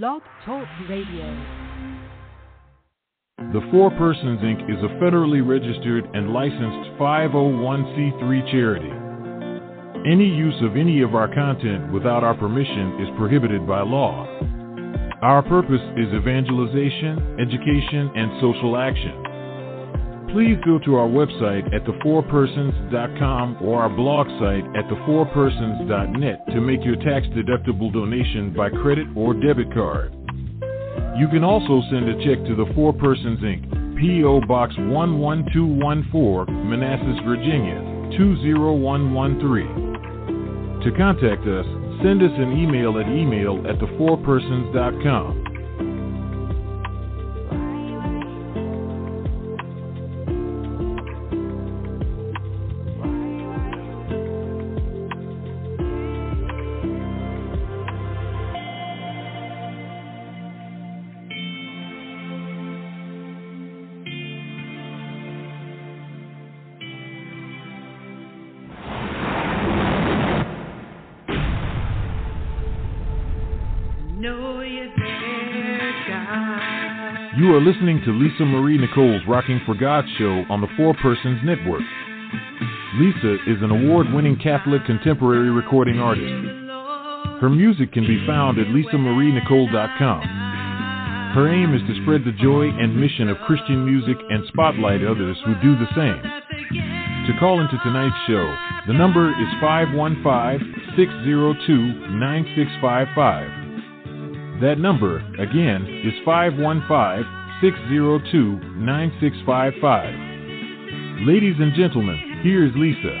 Blog Talk Radio. The Four Persons Inc. is a federally registered and licensed 501c3 charity. Any use of any of our content without our permission is prohibited by law. Our purpose is evangelization, education, and social action. Please go to our website at thefourpersons.com or our blog site at thefourpersons.net to make your tax deductible donation by credit or debit card. You can also send a check to the Four Persons Inc., P.O. Box 11214, Manassas, Virginia 20113. To contact us, send us an email at email at thefourpersons.com. listening to Lisa Marie Nicole's Rocking for God show on the Four Persons Network. Lisa is an award winning Catholic contemporary recording artist. Her music can be found at lisamarienichole.com. Her aim is to spread the joy and mission of Christian music and spotlight others who do the same. To call into tonight's show, the number is 515 602 9655. That number, again, is 515 602 9655. Ladies and gentlemen, here's Lisa.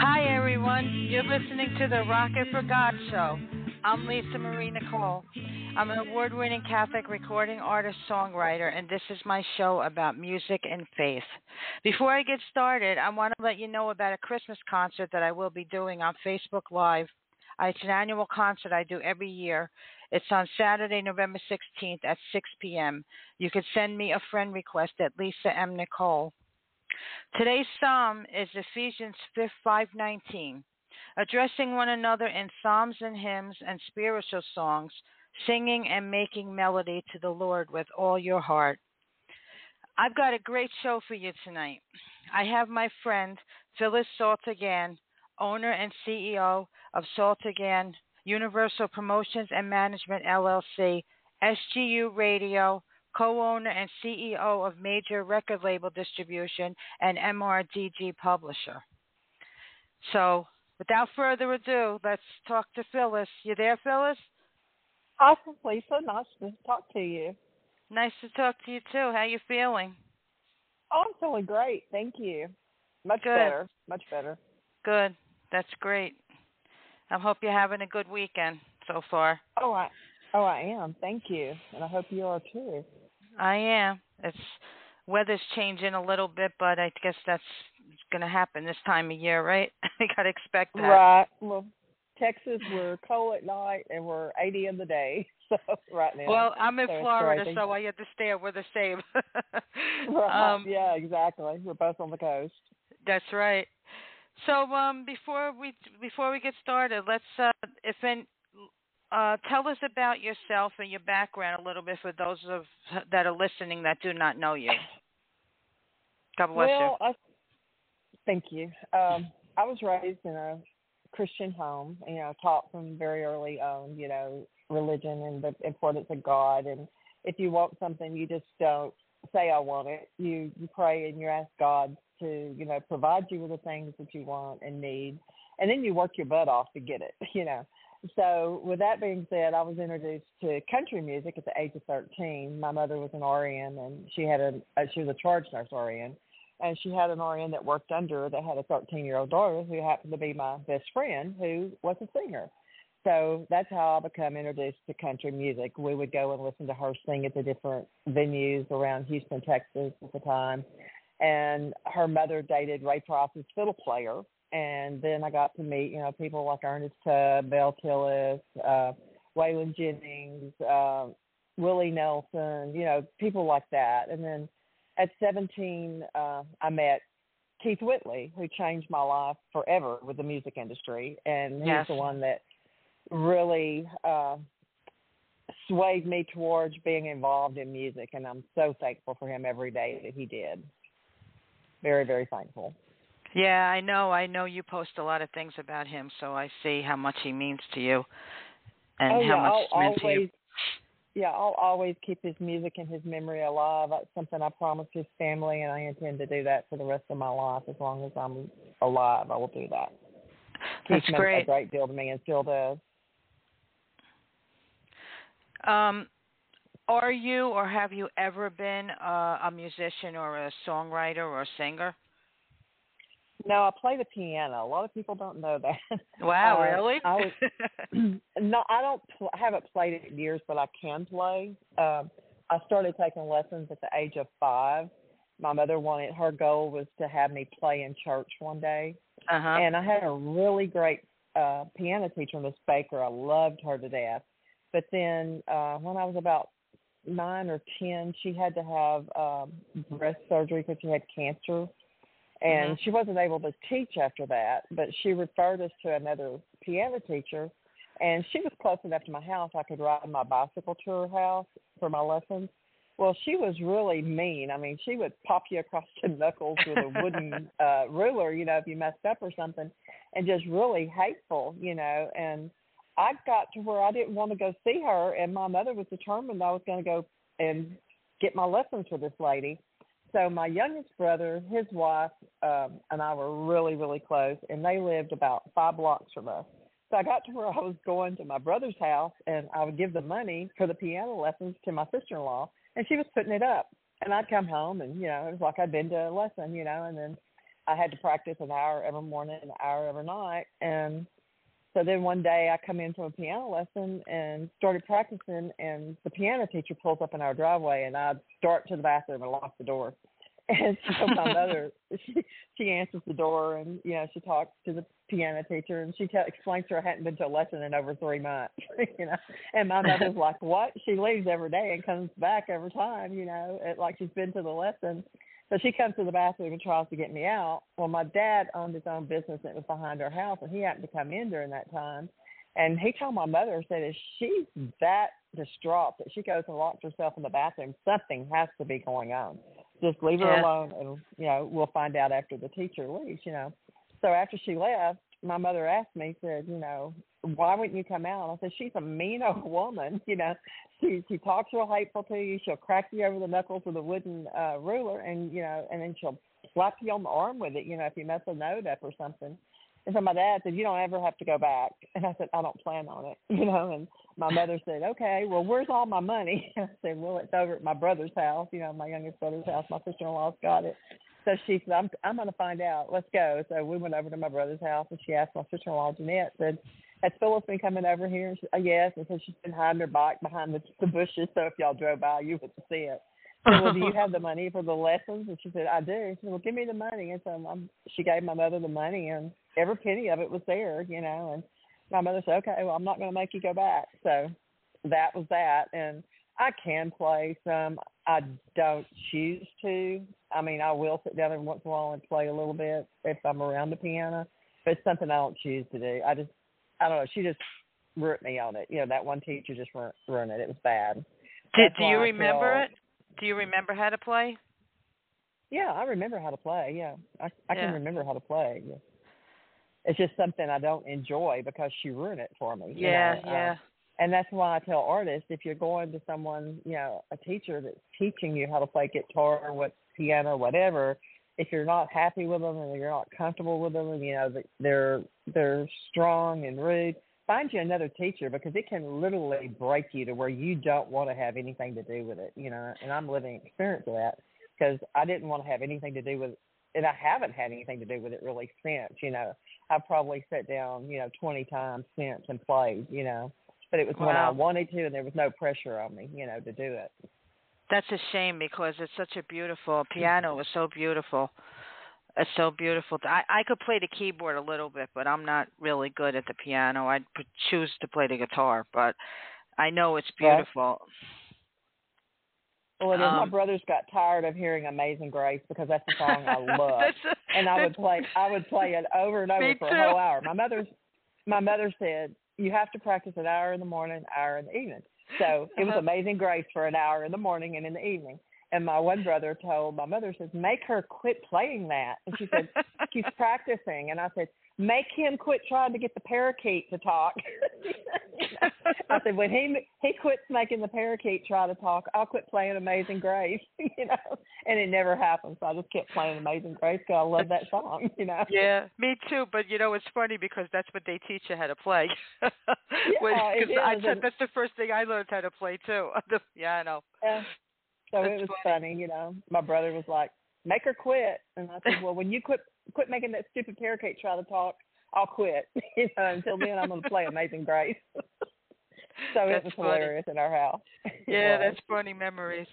Hi, everyone. You're listening to the Rocking for God show. I'm Lisa Marie Nicole. I'm an award winning Catholic recording artist songwriter, and this is my show about music and faith. Before I get started, I want to let you know about a Christmas concert that I will be doing on Facebook Live. It's an annual concert I do every year. It's on Saturday, November 16th at 6 p.m. You can send me a friend request at Lisa M. Nicole. Today's psalm is Ephesians 5, 519 addressing one another in psalms and hymns and spiritual songs, singing and making melody to the Lord with all your heart. I've got a great show for you tonight. I have my friend Phyllis Salter-Gann, owner and CEO of Salter Gann Universal Promotions and Management LLC, SGU Radio, co-owner and CEO of Major Record Label Distribution and MRDG Publisher. So, without further ado, let's talk to Phyllis. You there, Phyllis? Awesome, Lisa. Nice to talk to you. Nice to talk to you too. How you feeling? Oh, I'm feeling great. Thank you. Much Good. better. Much better. Good. That's great. I hope you're having a good weekend so far. Oh, I oh I am. Thank you, and I hope you are too. I am. It's weather's changing a little bit, but I guess that's going to happen this time of year, right? we got to expect that. Right. Well, Texas, we're cold at night and we're 80 in the day. So right now. Well, I'm in So Florida, so I understand we're the same. Right. um, yeah, exactly. We're both on the coast. That's right. So um, before we before we get started, let's uh, if in, uh, tell us about yourself and your background a little bit for those of that are listening that do not know you. God bless well, I, thank you. Um, I was raised in a Christian home. You know, taught from very early on. You know, religion and the importance of God. And if you want something, you just don't say I want it. You you pray and you ask God to you know provide you with the things that you want and need, and then you work your butt off to get it. You know. So, with that being said, I was introduced to country music at the age of 13. My mother was an RN, and she had a she was a charge nurse RN, and she had an RN that worked under her that had a 13 year old daughter who happened to be my best friend, who was a singer. So that's how I became introduced to country music. We would go and listen to her sing at the different venues around Houston, Texas at the time. And her mother dated Ray Price's fiddle player, and then I got to meet, you know, people like Ernest Tubb, Mel Tillis, uh, Waylon Jennings, uh, Willie Nelson, you know, people like that. And then at 17, uh, I met Keith Whitley, who changed my life forever with the music industry, and he's Yes. the one that really uh, swayed me towards being involved in music, and I'm so thankful for him every day that he did. Very, very thankful. Yeah, I know. I know you post a lot of things about him, so I see how much he means to you and oh how yeah, much I'll meant to you. Yeah, I'll always keep his music and his memory alive. That's something I promised his family, and I intend to do that for the rest of my life as long as I'm alive. I will do that. That's Keith meant a great. great deal to me and still does. Um, are you or have you ever been uh, a musician or a songwriter or a singer? No, I play the piano. A lot of people don't know that. Wow, Uh, really? I was no, I don't. Pl- I haven't played it in years, but I can play. Um, I started taking lessons at the age of five. My mother wanted her goal was to have me play in church one day, uh huh. and I had a really great uh, piano teacher, Miss Baker. I loved her to death. But then uh, when I was about nine or ten, she had to have um, breast surgery because she had cancer, and Mhm. she wasn't able to teach after that. But she referred us to another piano teacher, and she was close enough to my house I could ride my bicycle to her house for my lessons. Well, she was really mean. I mean, she would pop you across the knuckles with a wooden uh ruler, you know, if you messed up or something, and just really hateful, you know. And I got to where I didn't want to go see her, and my mother was determined I was going to go and get my lessons with this lady. So my youngest brother, his wife, um, and I were really, really close, and they lived about five blocks from us. So I got to where I was going to my brother's house, and I would give the money for the piano lessons to my sister-in-law, and she was putting it up. And I'd come home, and you know, it was like I'd been to a lesson, you know, and then I had to practice an hour every morning, an hour every night, and so then one day I come into a piano lesson and started practicing, and the piano teacher pulls up in our driveway, and I start to the bathroom and lock the door. And so my mother, she, she answers the door, and you know she talks to the piano teacher, and she t- explains to her I hadn't been to a lesson in over three months, you know. And my mother's like, "What?" She leaves every day and comes back every time, you know, it, like she's been to the lesson. So she comes to the bathroom and tries to get me out. Well, my dad owned his own business that was behind our house, and he happened to come in during that time. And he told my mother, said, if she's that distraught that she goes and locks herself in the bathroom, something has to be going on. Just leave her Yeah. alone, and you know we'll find out after the teacher leaves. You know. So after she left, my mother asked me, said, you know, why wouldn't you come out? I said, she's a mean old woman. You know, she she talks real hateful to you. She'll crack you over the knuckles with a wooden uh, ruler, and you know, and then she'll slap you on the arm with it. You know, if you mess a note up or something. And so my dad said, you don't ever have to go back. And I said, I don't plan on it. You know, and my mother said, okay, well, where's all my money? I said, well, it's over at my brother's house. You know, my youngest brother's house. My sister-in-law's got it. So she said, I'm I'm going to find out. Let's go. So we went over to my brother's house, and she asked my sister-in-law Jeanette, said, has Phyllis been coming over here? And she said, yes. And so she's been hiding her bike behind the, the bushes. So if y'all drove by, you would see it. Said, well, do you have the money for the lessons? And she said, I do. She said, well, give me the money. And so I'm, she gave my mother the money, and every penny of it was there, you know. And my mother said, okay, well, I'm not going to make you go back. So that was that. And I can play some. I don't choose to. I mean, I will sit down every once in a while and play a little bit if I'm around the piano, but it's something I don't choose to do. I just, I don't know. She just ruined me on it. You know, that one teacher just ruined it. It was bad. Did, do you remember it? Do you remember how to play? Yeah, I remember how to play. Yeah, I I Yeah. can remember how to play. Yeah. It's just something I don't enjoy because she ruined it for me. Yeah, know, uh, yeah. and that's why I tell artists if you're going to someone, you know, a teacher that's teaching you how to play guitar or what piano, whatever, if you're not happy with them and you're not comfortable with them, and you know they're they're strong and rude, find you another teacher because it can literally break you to where you don't want to have anything to do with it. You know, and I'm living experience of that because I didn't want to have anything to do with and I haven't had anything to do with it really since, you know. I've probably sat down, you know, 20 times since and played, you know. But it was when I wanted to and there was no pressure on me, you know, to do it. That's a shame because it's such a beautiful piano. is so beautiful. It's so beautiful. I I could play the keyboard a little bit, but I'm not really good at the piano. I'd p- choose to play the guitar, but I know it's beautiful. Well, um, my brothers got tired of hearing "Amazing Grace" because that's the song I love, and I would play I would play it over and over for too. a whole hour. My mother's my mother said you have to practice an hour in the morning, hour in the evening. So it was Uh-huh. Amazing Grace for an hour in the morning and in the evening. And my one brother told my mother says, "Make her quit playing that." And she said, "She's practicing." And I said, "Make him quit trying to get the parakeet to talk." I said, "When he he quits making the parakeet try to talk, I'll quit playing Amazing Grace." you know, and it never happened. So I just kept playing Amazing Grace because I love that song. You know. Yeah, me too. But you know, it's funny because that's what they teach you how to play. Yeah, it I said that's the first thing I learned how to play too. Yeah, I know. Yeah. So That's it was funny. funny, you know. My brother was like, "Make her quit," and I said, "Well, when you quit quit making that stupid parakeet try to talk, I'll quit. you know, until then, I'm going to play Amazing Grace." so it was funny. hilarious in our house. Yeah, that's funny memories.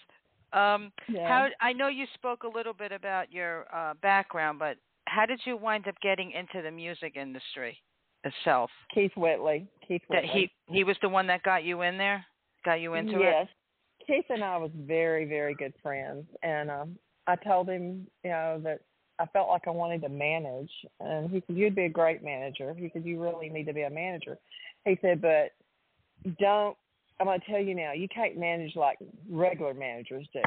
Um, yeah. how I know you spoke a little bit about your uh, background, but how did you wind up getting into the music industry itself? Keith Whitley. Keith That Whitley. he he was the one that got you in there, got you into it. yes. Keith and I was very, very good friends, and um, I told him, you know, that I felt like I wanted to manage, and he said, "You'd be a great manager." He said, "You really need to be a manager." He said, "But don't." I'm going to tell you now, you can't manage like regular managers do.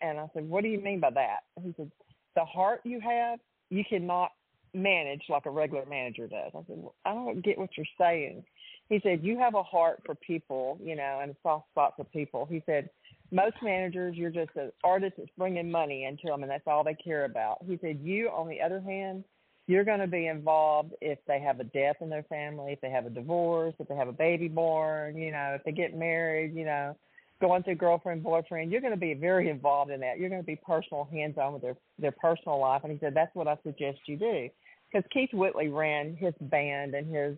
And I said, "What do you mean by that?" He said, "The heart you have, you cannot manage like a regular manager does." I said, well, "I don't get what you're saying." He said, "You have a heart for people, you know, and a soft spot for people." He said, "Most managers, you're just an artist that's bringing money into them, and that's all they care about." He said, "You, on the other hand, you're going to be involved if they have a death in their family, if they have a divorce, if they have a baby born, you know, if they get married, you know, going through girlfriend, boyfriend. You're going to be very involved in that. You're going to be personal, hands-on with their their personal life." And he said, "That's what I suggest you do." Because Keith Whitley ran his band and his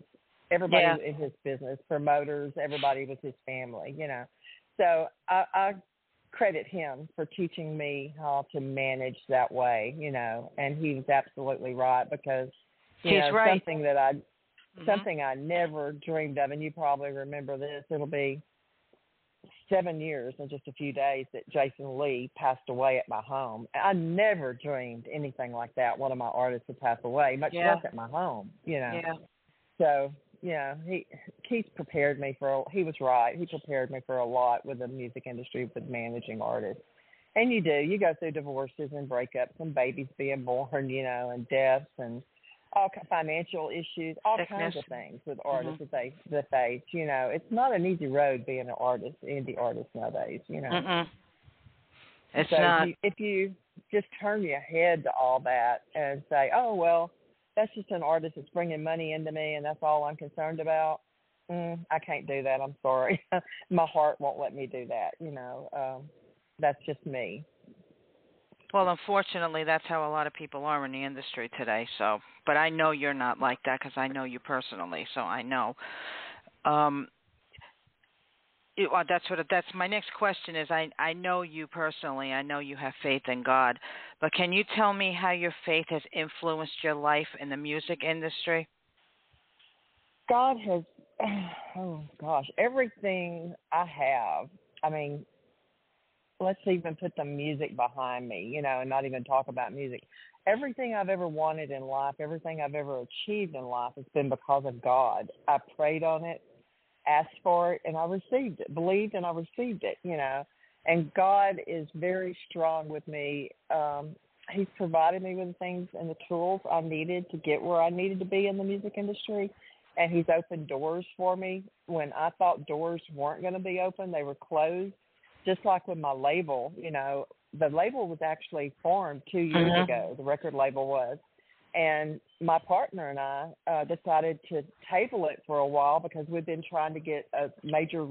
everybody Yeah. in his business, promoters, everybody was his family, you know. So I, I credit him for teaching me how to manage that way, you know. And he was absolutely right because you He's know right. something that I Mhm. something I never dreamed of, and you probably remember this. It'll be seven years in just a few days that Jason Lee passed away at my home. I never dreamed anything like that. One of my artists would pass away, much Yeah. less at my home. You know. Yeah. So yeah, he Keith prepared me for. A, he was right. He prepared me for a lot with the music industry with managing artists. And you do. You go through divorces and breakups and babies being born, you know, and deaths and all financial issues, all kinds of things with artists mm-hmm. that they that face. you know, it's not an easy road being an artist, indie artist nowadays, you know. Mm-mm. It's so not. If you, if you just turn your head to all that and say, "Oh well, that's just an artist that's bringing money into me, and that's all I'm concerned about," mm, I can't do that. I'm sorry, my heart won't let me do that. You know, um, that's just me. Well, unfortunately, that's how a lot of people are in the industry today. So, but I know you're not like that because I know you personally, so I know. Um, it, well, that's what. That's my next question is. I I know you personally. I know you have faith in God, but can you tell me how your faith has influenced your life in the music industry? God has, oh gosh, everything I have. I mean, let's even put the music behind me, you know, and not even talk about music. Everything I've ever wanted in life, everything I've ever achieved in life has been because of God. I prayed on it, asked for it, and I received it, believed and I received it, you know. And God is very strong with me. Um, he's provided me with the things and the tools I needed to get where I needed to be in the music industry and he's opened doors for me when I thought doors weren't going to be open, they were closed. Just like with my label, you know, the label was actually formed two years Mhm. ago. The record label was, and my partner and I uh, decided to table it for a while because we've been trying to get a major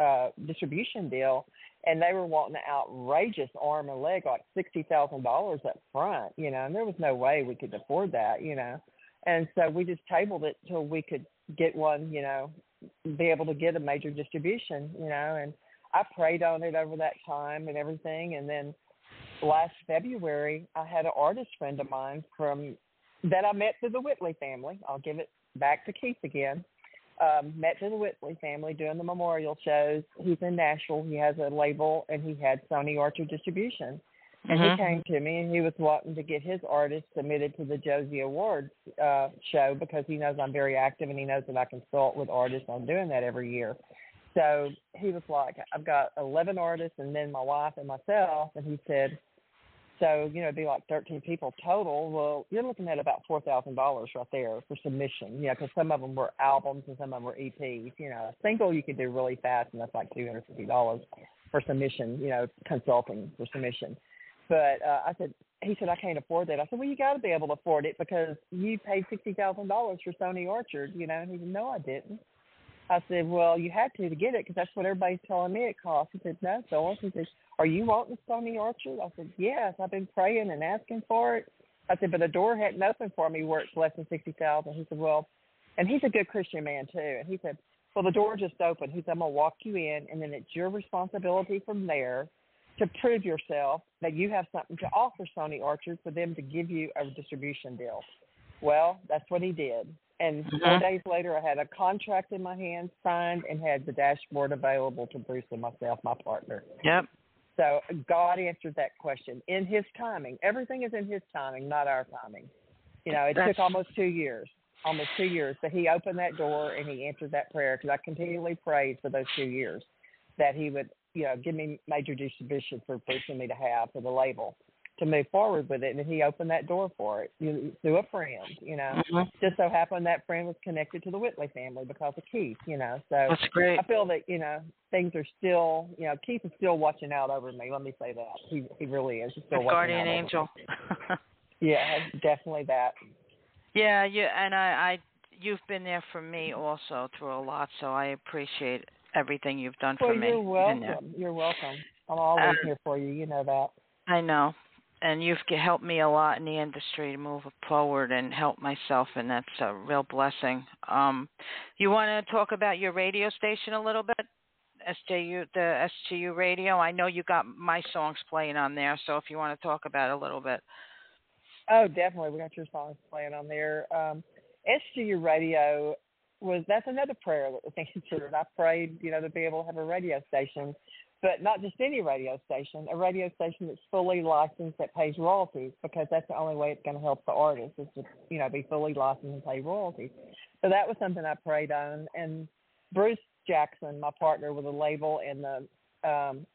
uh, distribution deal, and they were wanting an outrageous arm and leg, like sixty thousand dollars up front, you know, and there was no way we could afford that, you know. And so we just tabled it till we could get one, you know, be able to get a major distribution, you know, and I prayed on it over that time and everything and then last February I had an artist friend of mine from that I met through the Whitley family. I'll give it back to Keith again. um, met through the Whitley family doing the memorial shows. He's in Nashville. He has a label, and he had Sony Orchard Distribution. And Mhm. he came to me, and he was wanting to get his artist submitted to the Josie Awards uh, show because he knows I'm very active, and he knows that I consult with artists on doing that every year. So he was like, "I've got 11 artists, and then my wife and myself." And he said, "So you know, it'd be like 13 people total. Well, you're looking at about four thousand dollars right there for submission. You know, because some of them were albums and some of them were EPs. You know, a single you could do really fast, and that's like 250 dollars for submission. You know, consulting for submission." But uh, I said, he said, I can't afford that. I said, well, you got to be able to afford it because you paid sixty thousand dollars for Sony Orchard, you know. And he said, no, I didn't. I said, well, you had to to get it because that's what everybody's telling me it costs. He said, no, so He said, are you wanting Sony Orchard? I said, yes. I've been praying and asking for it. I said, but the door hadn't opened for me where it's less than sixty thousand. He said, well, and he's a good Christian man too. And he said, well, the door just opened. He said, I'm gonna walk you in, and then it's your responsibility from there to prove yourself that you have something to offer Sony Orchard for them to give you a distribution deal. Well, that's what he did. And Mhm. four days later, I had a contract in my hand signed and had the dashboard available to Bruce and myself, my partner. Yep. So God answered that question in His timing. Everything is in His timing, not our timing. You know, it That's- took almost two years, almost two years, but He opened that door and He answered that prayer because I continually prayed for those two years that He would, you know, give me major distribution for Bruce and me to have for the label to move forward with it, and He opened that door for it you, through a friend. You know, Mhm. just so happened that friend was connected to the Whitley family because of Keith. You know, so That's great. I feel that you know things are still you know Keith is still watching out over me. Let me say that he he really is. He's still watching guardian angel. Yeah, definitely that. yeah, you and I, I, you've been there for me also through a lot, so I appreciate everything you've done Well, for me. you're welcome. You're welcome. I'm always Um, here for you. You know that. I know. And you've helped me a lot in the industry to move forward and help myself, and that's a real blessing. Um, you want to talk about your radio station a little bit, SJU, the SGU radio? I know you got my songs playing on there, so if you want to talk about it a little bit. Oh, definitely. We got your songs playing on there. Um, SGU Radio was that's another prayer that was answered. I prayed, you know, to be able to have a radio station, but not just any radio station, a radio station that's fully licensed that pays royalties because that's the only way it's going to help the artist is to, you know, be fully licensed and pay royalties. So that was something I prayed on. And Bruce Jackson, my partner with the label and the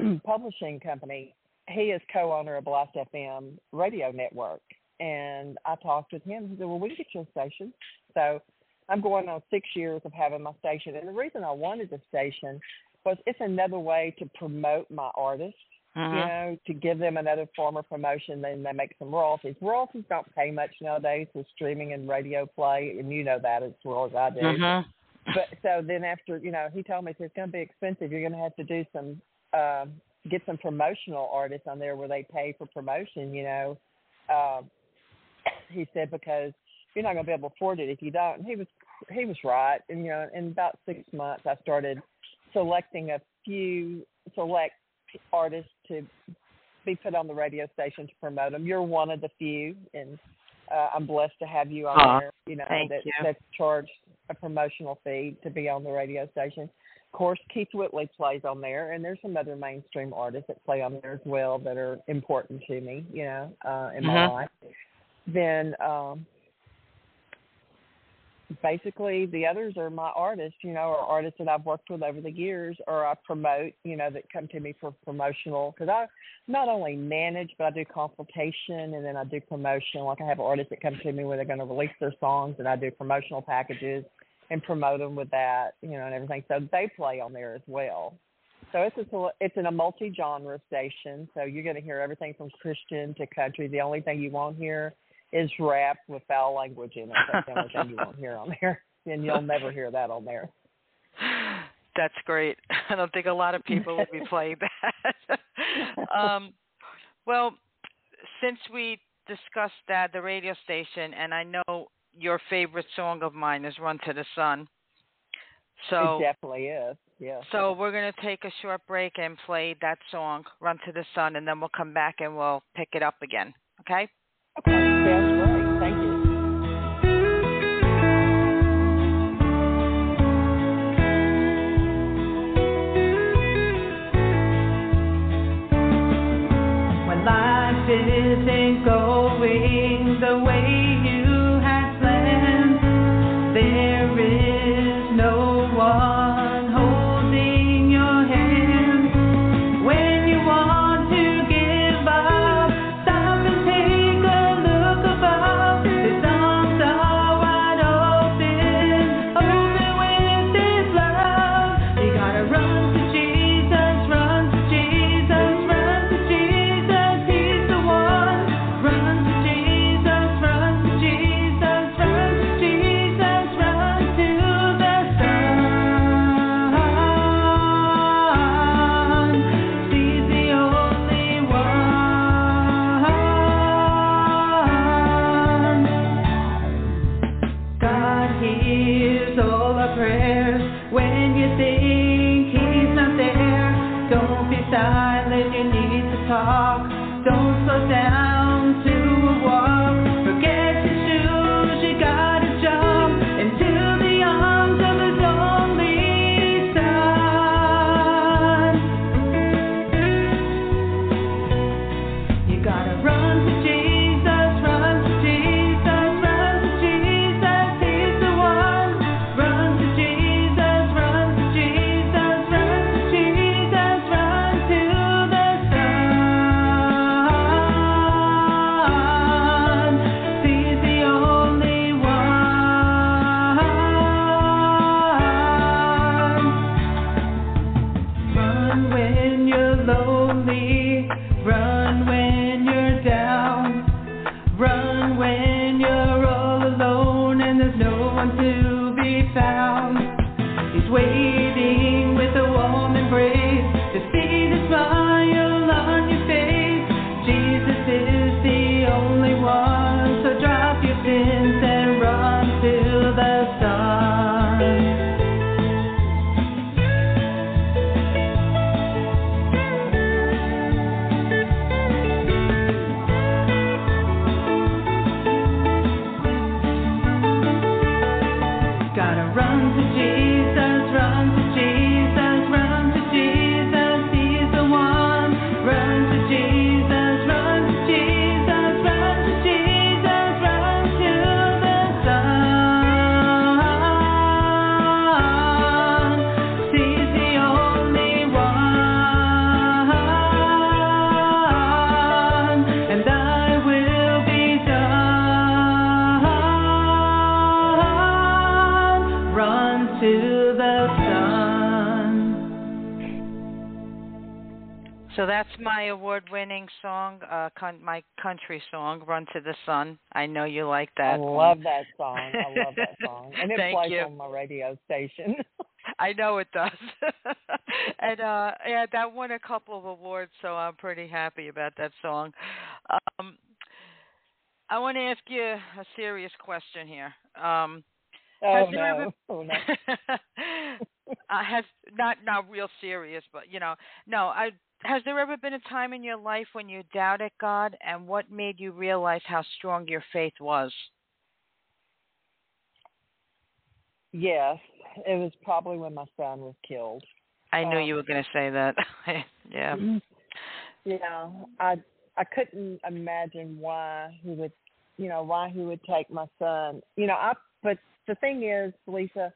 um, publishing company, he is co-owner of Blast FM radio network. And I talked with him. He said, "Well, we get you a station." So I'm going on six years of having my station. And the reason I wanted the station was it's another way to promote my artists. You Mhm. know, to give them another form of promotion, then they make some royalties. Royalties don't pay much nowadays with streaming and radio play, and you know that as well as I do Mhm. but so then after you know he told me it's going to be expensive you're going to have to do some um get some promotional artists on there where they pay for promotion you know um he said because you're not going to be able to afford it if you don't and he was he was right and you know in about six months i started selecting a few select artists to be put on the radio station to promote them you're one of the few and uh, I'm blessed to have you on Aw, there. You know that you. that's charged a promotional fee to be on the radio station. Of course, Keith Whitley plays on there, and there's some other mainstream artists that play on there as well that are important to me. You know, uh, in my Mhm. life. Then um, basically the others are my artists, you know, or artists that I've worked with over the years, or I promote, you know, that come to me for promotional. Because I not only manage, but I do consultation, and then I do promotion. Like I have artists that come to me where they're going to release their songs, and I do promotional packages and promote them with that, you know, and everything. So they play on there as well. So it's a, it's in a multi-genre station. So you're going to hear everything from Christian to country. The only thing you won't hear is rap with foul language in it. That's only thing you won't hear on there, and you'll never hear that on there. That's great. I don't think a lot of people will be playing that. um, well, since we discussed that, the radio station, and I know your favorite song of mine is "Run to the Sun." So, it definitely is. Yeah. so we're going to take a short break and play that song, "Run to the Sun," and then we'll come back and we'll pick it up again. Okay? Okay. Sounds con- my country song, "Run to the Sun." I know you like that. I love that song. I love that song, and it plays you. on my radio station. I know it does. and uh yeah, that won a couple of awards, so I'm pretty happy about that song. Um I want to ask you a serious question here. Um Oh no. Ever, oh no. Uh, has not not real serious, but you know, no. I has there ever been a time in your life when you doubted God, and what made you realize how strong your faith was? Yes, it was probably when my son was killed. I knew um, you were going to say that. yeah. Yeah, I I couldn't imagine why he would, you know, why he would take my son. You know, I but the thing is, Lisa,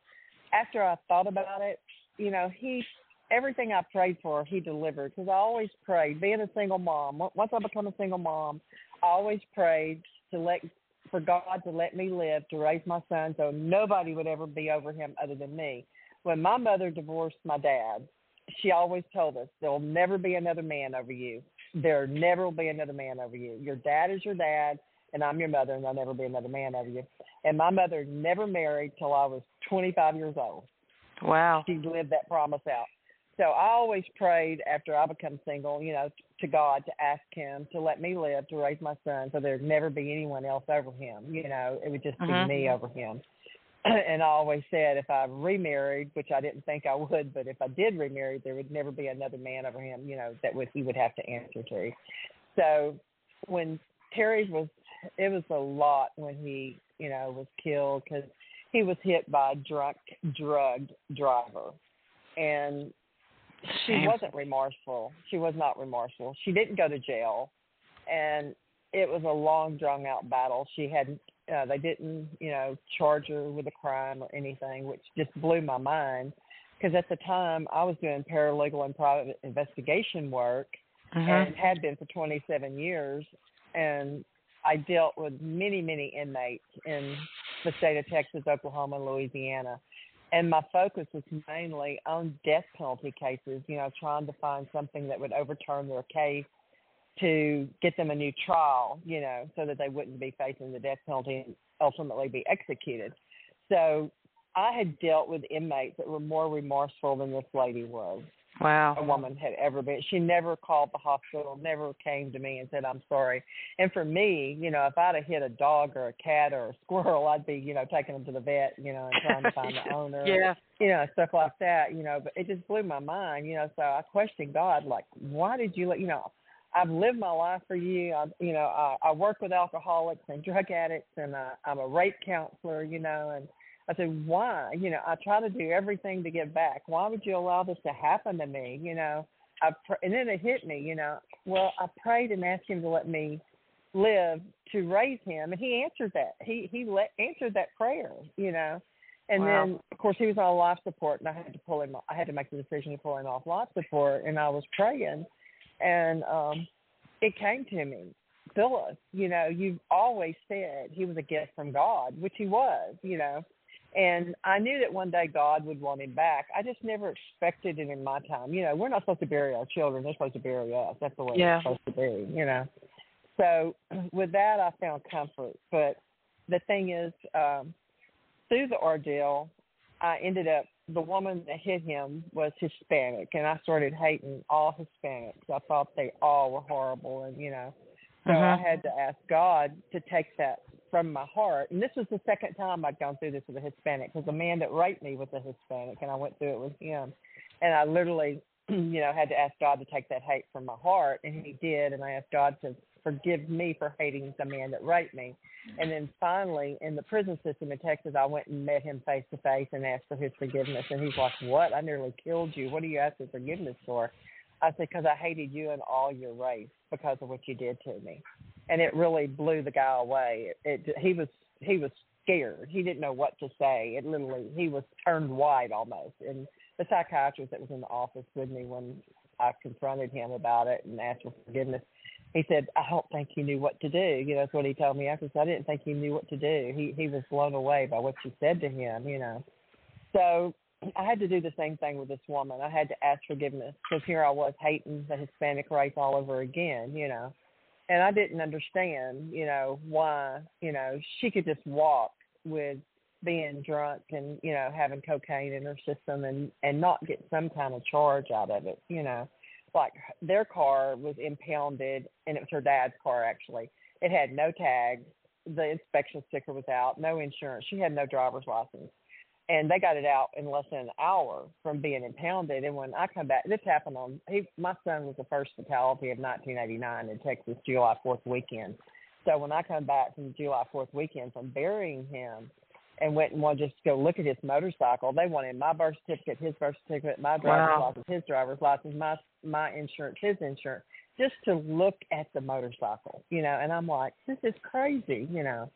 after I thought about it, you know, he everything I prayed for, he delivered. Because I always prayed, being a single mom. Once I become a single mom, I always prayed to let for God to let me live to raise my son, so nobody would ever be over him other than me. When my mother divorced my dad, she always told us there'll never be another man over you. There never will be another man over you. Your dad is your dad, and I'm your mother, and there'll never be another man over you. And my mother never married till I was 25 years old. Wow. She lived that promise out. So I always prayed after I become single, you know, to God to ask Him to let me live to raise my son, so there'd never be anyone else over him. You know, it would just mm-hmm. be me over him. and I always said if I remarried, which I didn't think I would, but if I did remarry, there would never be another man over him. You know, that would he would have to answer to. So when Terry was, it was a lot when he, you know, was killed because he was hit by a drunk, drugged driver, and she wasn't remorseful. She was not remorseful. She didn't go to jail, and it was a long, drawn out battle. She had uh, they didn't, you know, charge her with a crime or anything, which just blew my mind. Because at the time I was doing paralegal and private investigation work, mm-hmm. and had been for 27 years, and I dealt with many, many inmates in the state of Texas, Oklahoma, and Louisiana. And my focus was mainly on death penalty cases, you know, trying to find something that would overturn their case to get them a new trial, you know, so that they wouldn't be facing the death penalty and ultimately be executed. So I had dealt with inmates that were more remorseful than this lady was. Wow. A woman had ever been. She never called the hospital, never came to me and said, I'm sorry. And for me, you know, if I'd have hit a dog or a cat or a squirrel, I'd be, you know, taking them to the vet, you know, and trying to find the owner. yeah. You know, stuff like that, you know, but it just blew my mind, you know, so I questioned God, like, why did you let, you know, I've lived my life for you. I, you know, I, I work with alcoholics and drug addicts, and uh, I'm a rape counselor. You know, and I said, why? You know, I try to do everything to give back. Why would you allow this to happen to me? You know, I pr- and then it hit me. You know, well, I prayed and asked him to let me live to raise him, and he answered that. He he let answered that prayer. You know. And wow. then, of course, he was on life support, and I had to pull him. I had to make the decision to pull him off life support. And I was praying, and um it came to me phyllis you know you've always said he was a gift from god which he was you know and i knew that one day god would want him back. I just never expected it in my time. You know we're not supposed to bury our children. They're supposed to bury us. That's the way yeah. it's supposed to be you know. So with that i found comfort. But the thing is um through the ordeal i ended up the woman that hit him was Hispanic, and I started hating all Hispanics. I thought they all were horrible, and you know, so uh-huh. I had to ask God to take that from my heart. And this was the second time I'd gone through this with a Hispanic, because the man that raped me was a Hispanic, and I went through it with him. And I literally, you know, had to ask God to take that hate from my heart, and He did. And I asked God to forgive me for hating the man that raped me. And then finally, in the prison system in Texas, I went and met him face to face and asked for his forgiveness. And he's like, "What? I nearly killed you. What are you asking forgiveness for?" I said, "Because I hated you and all your race because of what you did to me." And it really blew the guy away. It, it he was he was scared. He didn't know what to say. It literally he was turned white almost. And the psychiatrist that was in the office with me when I confronted him about it and asked for forgiveness, he said, I don't think he knew what to do. You know, that's what he told me after. So I didn't think he knew what to do. He he was blown away by what she said to him, you know. So I had to do the same thing with this woman. I had to ask forgiveness because here I was hating the Hispanic race all over again, you know. And I didn't understand, you know, why, you know, she could just walk with being drunk and, you know, having cocaine in her system and and not get some kind of charge out of it, you know like their car was impounded and it was her dad's car actually. It had no tags, the inspection sticker was out, no insurance. She had no driver's license. And they got it out in less than an hour from being impounded. And when I come back, this happened on he. My son was the first fatality of 1989 in Texas, July 4th weekend. So when I come back from the July 4th weekend from burying him, and went and wanted just to go look at his motorcycle. They wanted my birth certificate, his birth certificate, my driver's wow. license, his driver's license, my my insurance, his insurance, just to look at the motorcycle, you know. And I'm like, this is crazy, you know.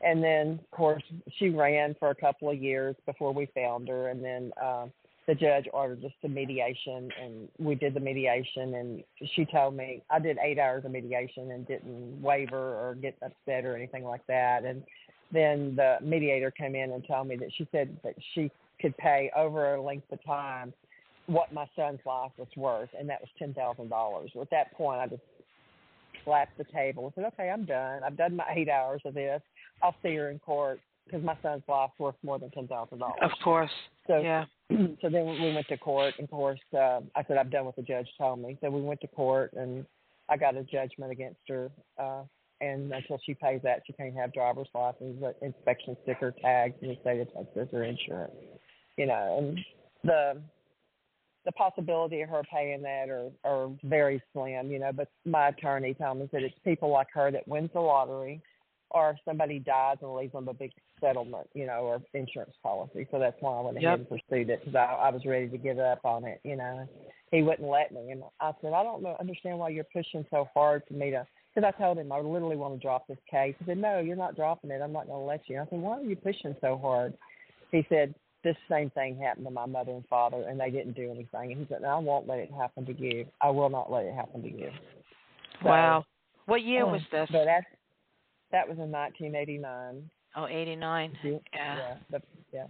And then, of course, she ran for a couple of years before we found her, and then um, the judge ordered us to mediation, and we did the mediation. And she told me I did eight hours of mediation and didn't waver or get upset or anything like that. And then the mediator came in and told me that she said that she could pay over a length of time what my son's life was worth, and that was ten thousand dollars. At that point, I just slapped the table and said, "Okay, I'm done. I've done my eight hours of this. I'll see her in court because my son's life's worth more than ten thousand dollars." Of course. So yeah. so then we went to court. And of course, uh, I said, "I've done what the judge told me." So we went to court, and I got a judgment against her. Uh, and until she pays that, she can't have driver's license, inspection sticker, tags in the state of Texas, or insurance. You know, and the the possibility of her paying that are are very slim. You know, but my attorney told me that it's people like her that wins the lottery, or somebody dies and leaves them a big settlement, you know, or insurance policy. So that's why I went ahead yep. and pursued it because I, I was ready to give up on it. You know, he wouldn't let me, and I said, I don't know, understand why you're pushing so hard for me to because I told him I literally want to drop this case. He said, "No, you're not dropping it. I'm not going to let you." I said, "Why are you pushing so hard?" He said, "This same thing happened to my mother and father, and they didn't do anything." And he said, no, "I won't let it happen to you. I will not let it happen to you." So, wow. What year um, was this? But that that was in 1989. Oh, 89. Yeah. Yeah. The, yeah.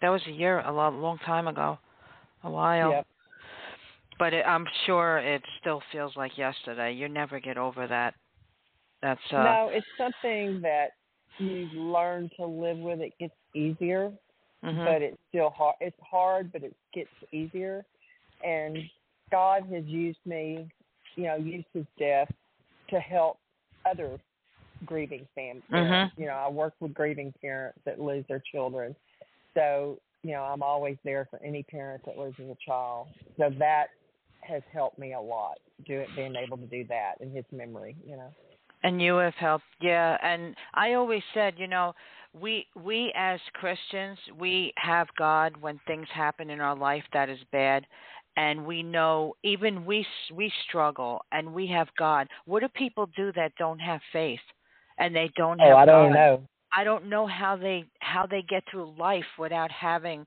That was a year, a long, long time ago, a while. Yep. But it, I'm sure it still feels like yesterday. You never get over that. That's uh, no. It's something that you learn to live with. It gets easier, mm-hmm. but it's still hard. It's hard, but it gets easier. And God has used me, you know, used His death to help other grieving families. Mm-hmm. You know, I work with grieving parents that lose their children. So, you know, I'm always there for any parent that loses a child. So that has helped me a lot, do it, being able to do that in his memory, you know. And you have helped, yeah. And I always said, you know, we we as Christians, we have God when things happen in our life that is bad, and we know even we we struggle and we have God. What do people do that don't have faith? And they don't have. Oh, I don't God. know. I don't know how they how they get through life without having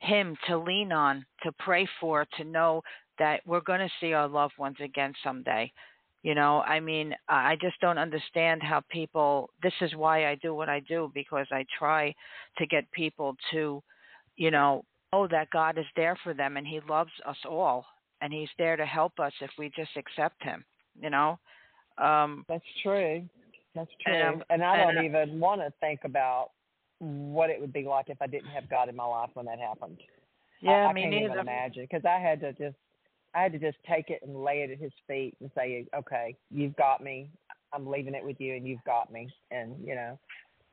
him to lean on, to pray for, to know that we're going to see our loved ones again someday. You know, I mean, I just don't understand how people. This is why I do what I do because I try to get people to, you know, know that God is there for them and He loves us all and He's there to help us if we just accept Him. You know. Um, That's true. That's true. And, and I don't even want to think about what it would be like if I didn't have God in my life when that happened. Yeah, I, I me can't neither. even imagine because I had to just I had to just take it and lay it at His feet and say, okay, you've got me. I'm leaving it with you, and you've got me. And you know,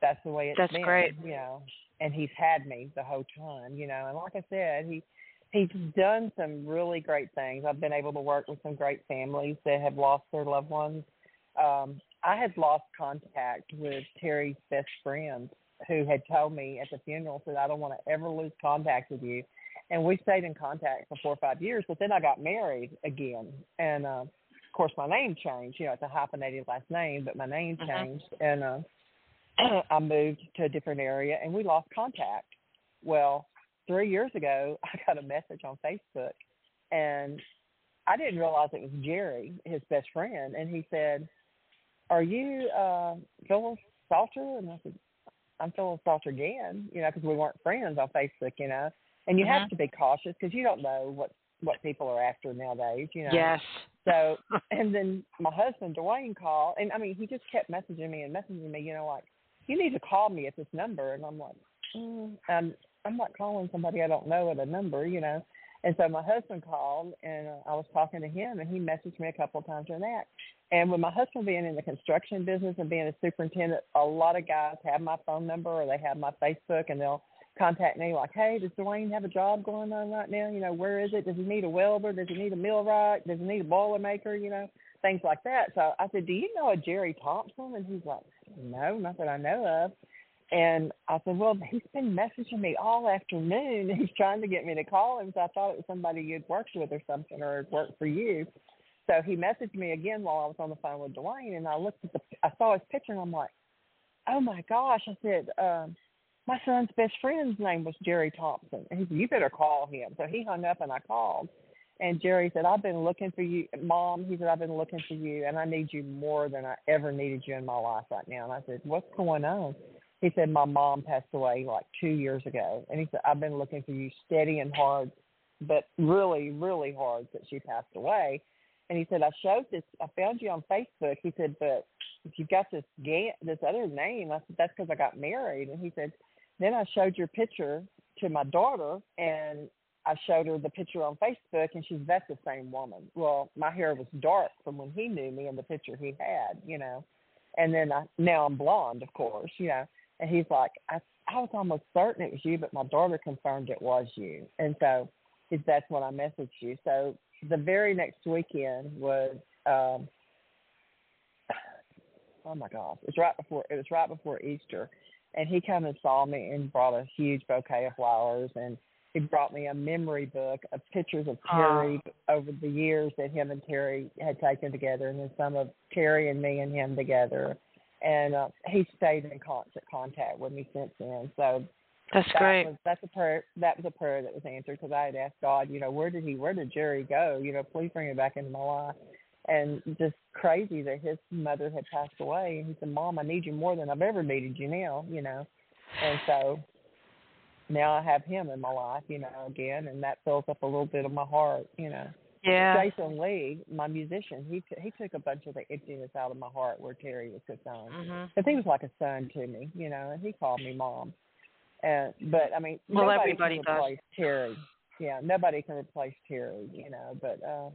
that's the way it's that's been. great. You know, and He's had me the whole time. You know, and like I said, He he's done some really great things. I've been able to work with some great families that have lost their loved ones. Um, I had lost contact with Terry's best friend who had told me at the funeral said I don't want to ever lose contact with you. And we stayed in contact for four or five years, but then I got married again. And uh of course my name changed. You know, it's a hyphenated last name, but my name Mhm. changed and uh I moved to a different area and we lost contact. Well, three years ago I got a message on Facebook and I didn't realize it was Jerry, his best friend, and he said, are you uh, Phyllis Salter? And I said, I'm Phyllis Salter-Gann, you know, because we weren't friends on Facebook, you know. And you mm-hmm. have to be cautious because you don't know what what people are after nowadays, you know. Yes. So, and then my husband Dwayne called, and I mean, he just kept messaging me and messaging me, you know, like, you need to call me at this number, and I'm like, mm, I'm I'm not calling somebody I don't know at a number, you know. And so my husband called, and I was talking to him, and he messaged me a couple of times on that. And with my husband being in the construction business and being a superintendent, a lot of guys have my phone number or they have my Facebook, and they'll contact me like, "Hey, does Dwayne have a job going on right now? You know, where is it? Does he need a welder? Does he need a millwright? Does he need a boiler maker? You know, things like that." So I said, "Do you know a Jerry Thompson?" And he's like, "No, not that I know of." And I said, Well, he's been messaging me all afternoon. He's trying to get me to call him. So I thought it was somebody you'd worked with or something or worked for you. So he messaged me again while I was on the phone with Dwayne. And I looked at the, I saw his picture and I'm like, Oh my gosh. I said, um, My son's best friend's name was Jerry Thompson. And he said, You better call him. So he hung up and I called. And Jerry said, I've been looking for you, Mom. He said, I've been looking for you, and I need you more than I ever needed you in my life right now. And I said, What's going on? he said my mom passed away like two years ago and he said i've been looking for you steady and hard but really really hard since she passed away and he said i showed this i found you on facebook he said but if you've got this this other name i said that's because i got married and he said then i showed your picture to my daughter and I showed her the picture on Facebook, and she's that's the same woman. Well, my hair was dark from when he knew me and the picture he had, you know, and then I now I'm blonde, of course, you know. And he's like, I, I was almost certain it was you, but my daughter confirmed it was you. And so that's when I messaged you. So the very next weekend was, um, oh my gosh, it was right before it was right before Easter, and he came and saw me and brought a huge bouquet of flowers, and he brought me a memory book of pictures of Terry over the years that him and Terry had taken together, and then some of Terry and me and him together. And uh, he stayed in constant contact with me since then. So that's that great. Was, that's a prayer. That was a prayer that was answered because I had asked God, you know, where did he, where did Jerry go? You know, please bring him back into my life. And just crazy that his mother had passed away, and he said, "Mom, I need you more than I've ever needed you now." You know, and so now I have him in my life, you know, again, and that fills up a little bit of my heart, you know. Yeah. Jason Lee, my musician, he t- he took a bunch of the emptiness out of my heart where Terry was concerned. Mm-hmm. Because he was like a son to me, you know, and he called me mom. And but I mean, well, nobody everybody can replace does. Terry. Yeah, nobody can replace Terry, you know. But uh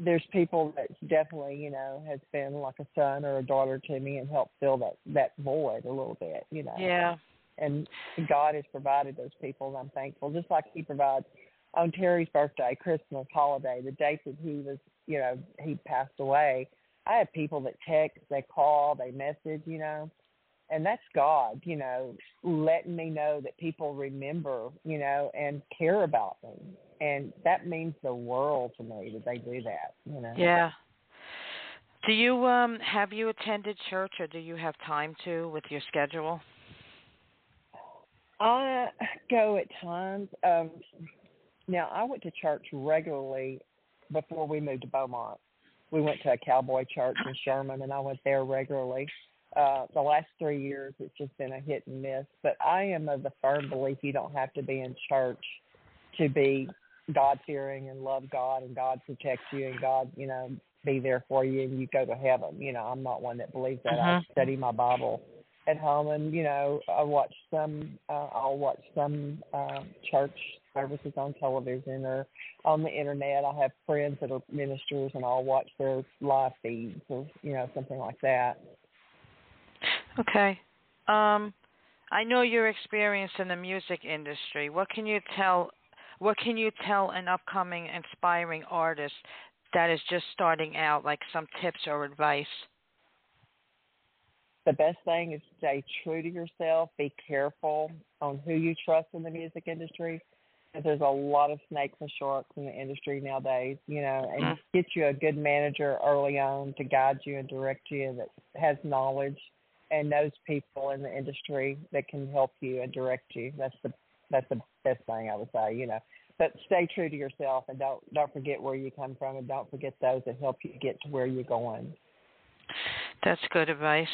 there's people that definitely, you know, has been like a son or a daughter to me and helped fill that that void a little bit, you know. Yeah. And God has provided those people, and I'm thankful. Just like He provides on Terry's birthday, Christmas, holiday, the date that he was, you know, he passed away. I have people that text, they call, they message, you know, and that's God, you know, letting me know that people remember, you know, and care about me, and that means the world to me that they do that, you know. Yeah. Do you um have you attended church or do you have time to with your schedule? I go at times. Um now I went to church regularly before we moved to Beaumont. We went to a cowboy church in Sherman and I went there regularly. Uh the last three years it's just been a hit and miss. But I am of the firm belief you don't have to be in church to be God fearing and love God and God protects you and God, you know, be there for you and you go to heaven. You know, I'm not one that believes that. I Mhm. study my Bible at home and, you know, I watch some uh I'll watch some uh church services on television or on the internet. I have friends that are ministers and I'll watch their live feeds or, you know, something like that. Okay. Um I know your experience in the music industry. What can you tell what can you tell an upcoming inspiring artist that is just starting out like some tips or advice? the best thing is to stay true to yourself. Be careful on who you trust in the music industry. Because there's a lot of snakes and sharks in the industry nowadays, you know, and Mhm. get you a good manager early on to guide you and direct you that has knowledge and knows people in the industry that can help you and direct you. That's the that's the best thing I would say, you know. But stay true to yourself and don't don't forget where you come from and don't forget those that help you get to where you're going. That's good advice.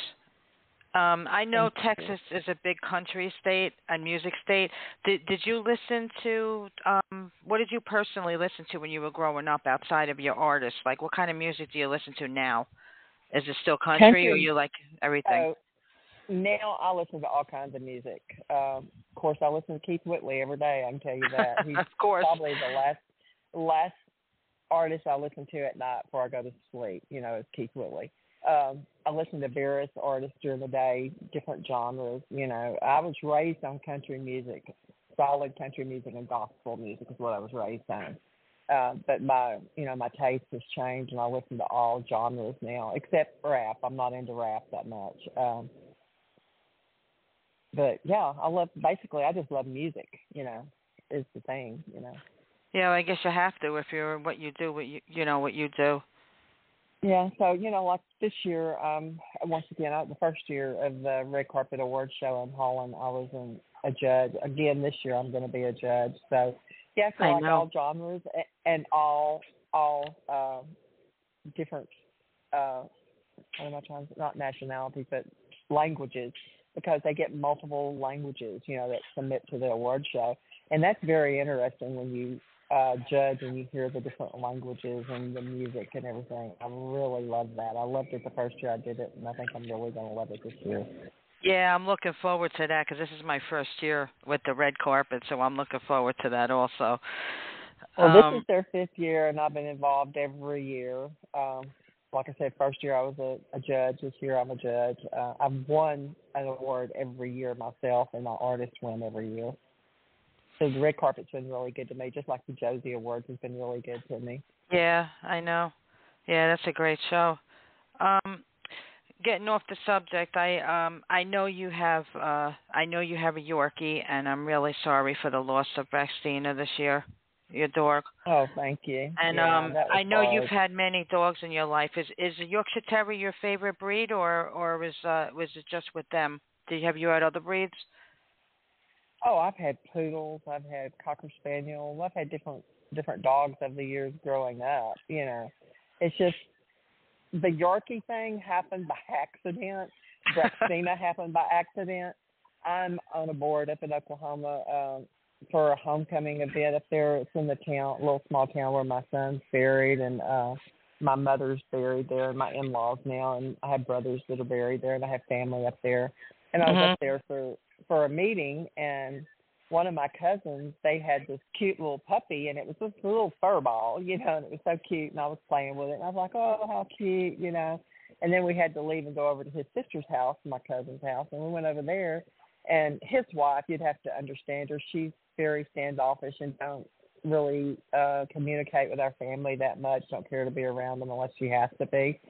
Um, I know Thank you. Texas is a big country state and music state. Did did you listen to um what did you personally listen to when you were growing up outside of your artists? Like what kind of music do you listen to now? Is it still country, or you like everything? Oh, now I listen to all kinds of music. Um, of course, I listen to Keith Whitley every day. I can tell you that. He's of course. probably the last last artist I listen to at night before I go to sleep. You know, is Keith Whitley. Um, I listen to various artists during the day, different genres. You know, I was raised on country music, solid country music and gospel music is what I was raised on. Uh, but my, you know, my taste has changed, and I listen to all genres now, except rap. I'm not into rap that much. Um, but yeah, I love. Basically, I just love music. You know, is the thing. You know. Yeah, I guess you have to if you're what you do, what you you know what you do. Yeah, so you know, like this year, um, once again, I, the first year of the Red Carpet Awards show in Holland, I was in, a judge. Again, this year I'm going to be a judge. So, yeah, so I like know. all genres and all all uh, different. Uh, what am I trying? To, not nationalities, but languages, because they get multiple languages, you know, that submit to the award show, and that's very interesting when you uh judge and you hear the different languages and the music and everything. I really love that. I loved it the first year I did it, and I think I'm really going to love it this year. Yeah, I'm looking forward to that because this is my first year with the red carpet, so I'm looking forward to that also. Well, um, this is their fifth year, and I've been involved every year. Um, like I said, first year I was a, a judge. This year I'm a judge. Uh, I've won an award every year myself, and my artists win every year. So the red carpet's been really good to me, just like the Josie Awards has been really good to me. Yeah, I know. Yeah, that's a great show. Um, getting off the subject, I um I know you have uh I know you have a Yorkie, and I'm really sorry for the loss of Braxtina this year, your dog. Oh, thank you. And yeah, um I know hard. you've had many dogs in your life. Is is a Yorkshire Terrier your favorite breed, or or was uh was it just with them? Did you have you had other breeds? Oh, I've had poodles. I've had cocker spaniels. I've had different different dogs over the years growing up. You know, it's just the Yorkie thing happened by accident. Braxtina happened by accident. I'm on a board up in Oklahoma um, for a homecoming event up there. It's in the town, little small town where my son's buried, and uh, my mother's buried there, and my in-laws now, and I have brothers that are buried there, and I have family up there. And I was Mhm. up there for for a meeting, and one of my cousins, they had this cute little puppy, and it was this little fur ball, you know, and it was so cute, and I was playing with it, and I was like, oh, how cute, you know. And then we had to leave and go over to his sister's house, my cousin's house, and we went over there, and his wife, you'd have to understand her, she's very standoffish and don't really uh communicate with our family that much, don't care to be around them unless she has to be.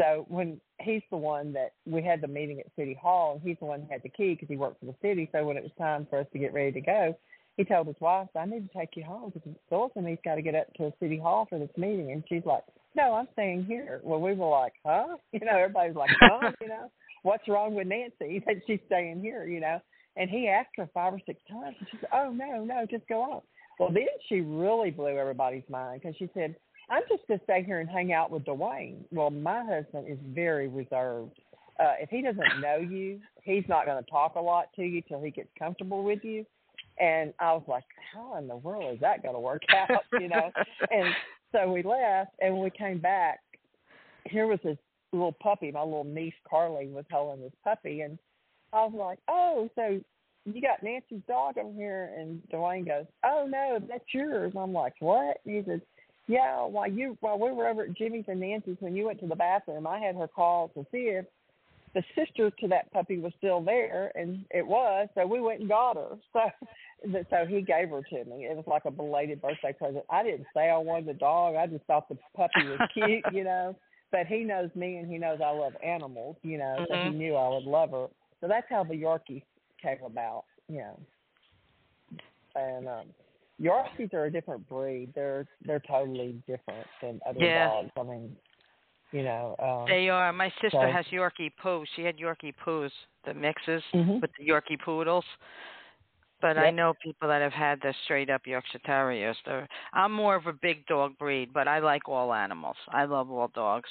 So when he's the one that we had the meeting at City Hall, and he's the one who had the key because he worked for the city. So when it was time for us to get ready to go, he told his wife, "I need to take you home because Phyllis and me's got to get up to City Hall for this meeting." And she's like, "No, I'm staying here." Well, we were like, "Huh?" You know, everybody's like, "Huh?" You know, what's wrong with Nancy? that she's staying here. You know, and he asked her five or six times, and she said, "Oh no, no, just go on." Well, then she really blew everybody's mind because she said, I'm just going to stay here and hang out with Dwayne. Well, my husband is very reserved. Uh, if he doesn't know you, he's not going to talk a lot to you till he gets comfortable with you. And I was like, how in the world is that going to work out? You know? and so we left, and when we came back, here was this little puppy. My little niece Carly was holding this puppy, and I was like, oh, so you got Nancy's dog over here? And Dwayne goes, oh no, that's yours. And I'm like, what? And he says, yeah, while you while we were over at Jimmy's and Nancy's when you went to the bathroom, I had her call to see if the sister to that puppy was still there, and it was. So we went and got her. So so he gave her to me. It was like a belated birthday present. I didn't say I wanted the dog. I just thought the puppy was cute, you know. But he knows me, and he knows I love animals, you know. So Mhm. he knew I would love her. So that's how the Yorkie came about, you know. And um Yorkies are a different breed. They're they're totally different than other Yeah. dogs. I mean, you know. Um, They are. My sister So- has Yorkie poo. She had Yorkie poos, the mixes Mhm. with the Yorkie poodles. But I know people that have had the straight up Yorkshire Terriers. They're, I'm more of a big dog breed, but I like all animals. I love all dogs.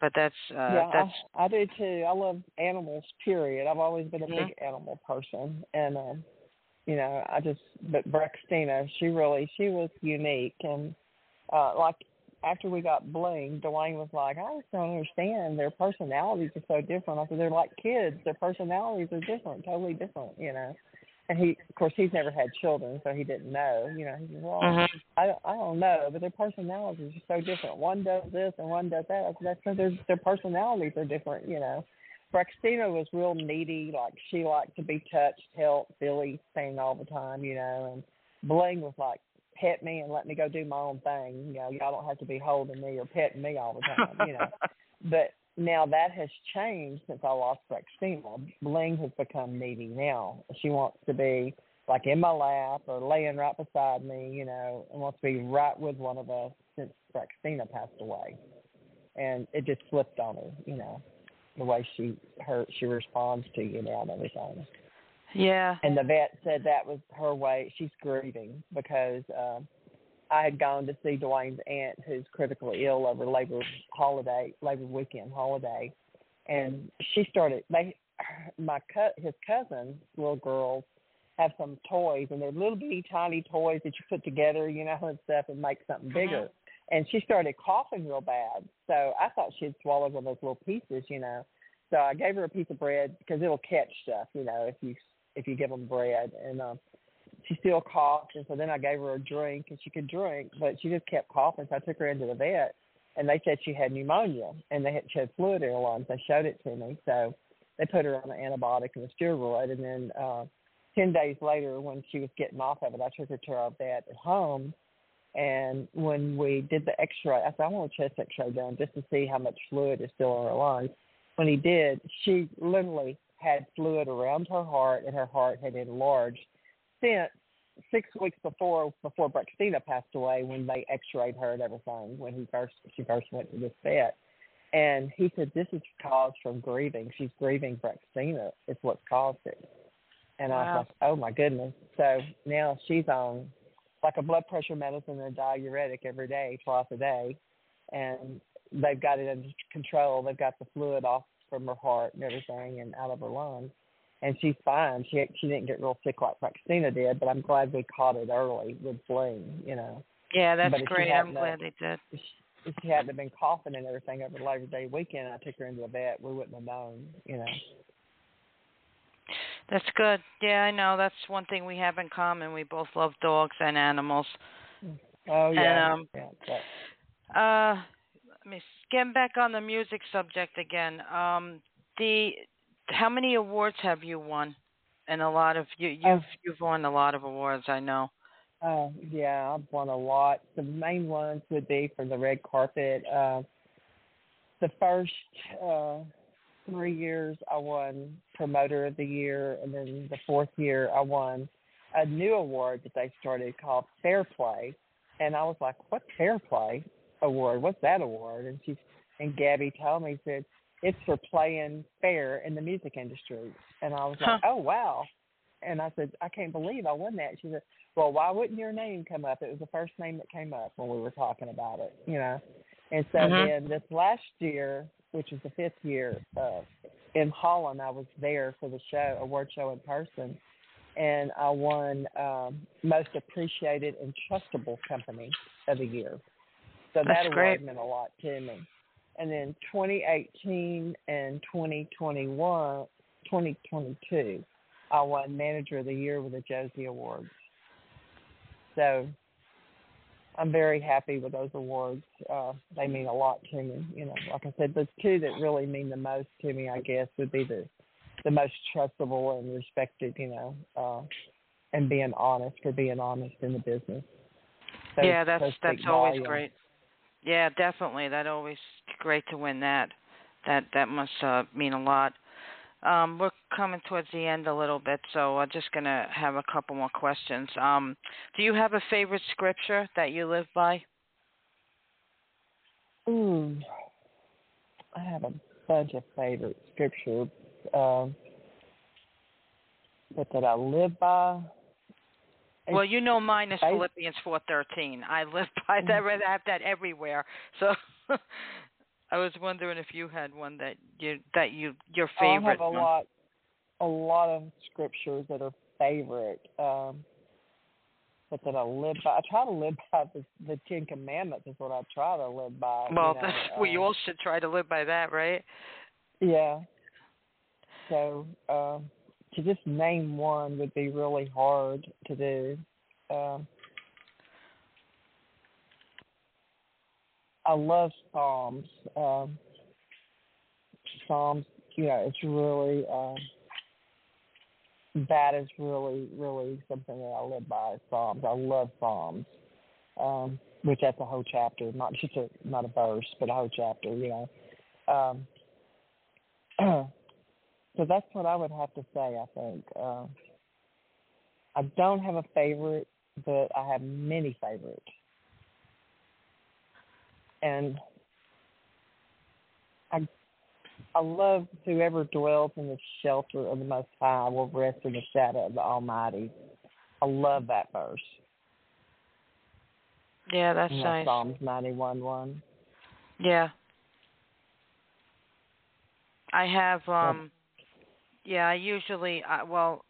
But that's uh yeah, that's I, I do too. I love animals. Period. I've always been a Mhm. big animal person, and um, you know, I just. But Braxtina, she really, she was unique, and uh like after we got Bling, Dwayne was like, I just don't understand. Their personalities are so different. I said they're like kids. Their personalities are different, totally different. You know. And he, of course, he's never had children, so he didn't know. You know, he said, "Well, Mhm. I don't, know, but their personalities are so different. One does this and one does that. Said, That's because their their personalities are different, you know. Braxtina was real needy, like she liked to be touched, helped, Billy thing all the time, you know, and Bling was like, pet me and let me go do my own thing. You know, y'all don't have to be holding me or petting me all the time, you know. but now that has changed since I lost Braxtina. Bling has become needy now. She wants to be like in my lap or laying right beside me, you know, and wants to be right with one of us since Braxtina passed away. And it just flipped on her, you know, the way she her she responds to you now and everything. yeah. And the vet said that was her way. She's grieving because um, I had gone to see Dwayne's aunt who's critically ill over Labor holiday, Labor weekend holiday, and she started. They, my cut, his cousin's little girls have some toys, and they're little bitty tiny toys that you put together, you know, and stuff, and make something bigger. And she started coughing real bad, so I thought she'd swallowed one of those little pieces, you know. So I gave her a piece of bread because it'll catch stuff, you know, if you if you give them bread. And um, she still coughed, and so then I gave her a drink, and she could drink, but she just kept coughing. So I took her into the vet, and they said she had pneumonia, and they had she had fluid in her lungs. They showed it to me, so they put her on an antibiotic and a steroid, and then uh, ten days later, when she was getting off of it, I took her to our vet at home. And when we did the X-ray, I said I want a chest X-ray done just to see how much fluid is still in her lungs. when he did, she literally had fluid around her heart, and her heart had enlarged since six weeks before before Braxtina passed away when they X-rayed her and everything when he first she first went to this vet, and he said this is caused from grieving. She's grieving Braxtina is what caused it, and wow. I was like, oh my goodness. So now she's on like a blood pressure medicine and a diuretic every day, twice a day, and they've got it under control. They've got the fluid off from her heart and everything and out of her lungs and she's fine. She she didn't get real sick like Braxtina did, but I'm glad we caught it early with Bling, you know. Yeah, that's great. I'm glad they did. If she hadn't been coughing and everything over the Labor Day weekend, I took her into the vet. We wouldn't have known, you know. That's good. Yeah, I know. That's one thing we have in common. We both love dogs and animals. Oh yeah. And, um, yeah. Uh, let me get back on the music subject again. Um, the how many awards have you won? And a lot of you you've uh, you've won a lot of awards, I know. Oh uh, yeah, I've won a lot. The main ones would be for the red carpet. Uh, the first uh, three years I won promoter of the year, and then the fourth year I won a new award that they started called Fair Play, and I was like, "What Fair Play award? What's that award?" And she and Gabby told me said it's for playing fair in the music industry. And I was like, huh. oh, wow. And I said, I can't believe I won that. She said, well, why wouldn't your name come up? It was the first name that came up when we were talking about it, you know. And so mm-hmm. then this last year, which was the fifth year, uh, in Holland, I was there for the show, award show in person, and I won um, Most Appreciated and Trustable Company of the Year. So That's that award great. meant a lot to me and then 2018 and 2021, 2022, I won Manager of the Year with the Josie Awards. So I'm very happy with those awards. Uh, they mean a lot to me. You know, like I said, the two that really mean the most to me, I guess, would be the the most trustable and respected. You know, uh, and being honest for being honest in the business. Those, yeah, that's that's always great. Yeah, definitely. That always great to win that. That that must uh, mean a lot. Um, we're coming towards the end a little bit, so I'm just gonna have a couple more questions. Um, do you have a favorite scripture that you live by? Hmm. I have a bunch of favorite scriptures, um, but that I live by. Well, you know mine is Philippians four thirteen. I live by that. Mm-hmm. I have that everywhere. So I was wondering if you had one that you that you your favorite. I have a one. lot, a lot of scriptures that are favorite, um, but that I live by. I try to live by the, the Ten Commandments. Is what I try to live by. Well, you know, uh, we all should try to live by that, right? Yeah. So um, to just name one would be really hard to do. Um, I love Psalms. Um, Psalms, you know, it's really um, that is really, really something that I live by. Psalms. I love Psalms, um, which that's a whole chapter, not just a not a verse, but a whole chapter. You know. Um, so that's what I would have to say. I think uh, I don't have a favorite, but I have many favorites and I I love whoever dwells in the shelter of the Most High will rest in the shadow of the Almighty. I love that verse. Yeah, that's and nice. Psalms ninety one one. Yeah. I have um yeah, I usually I, well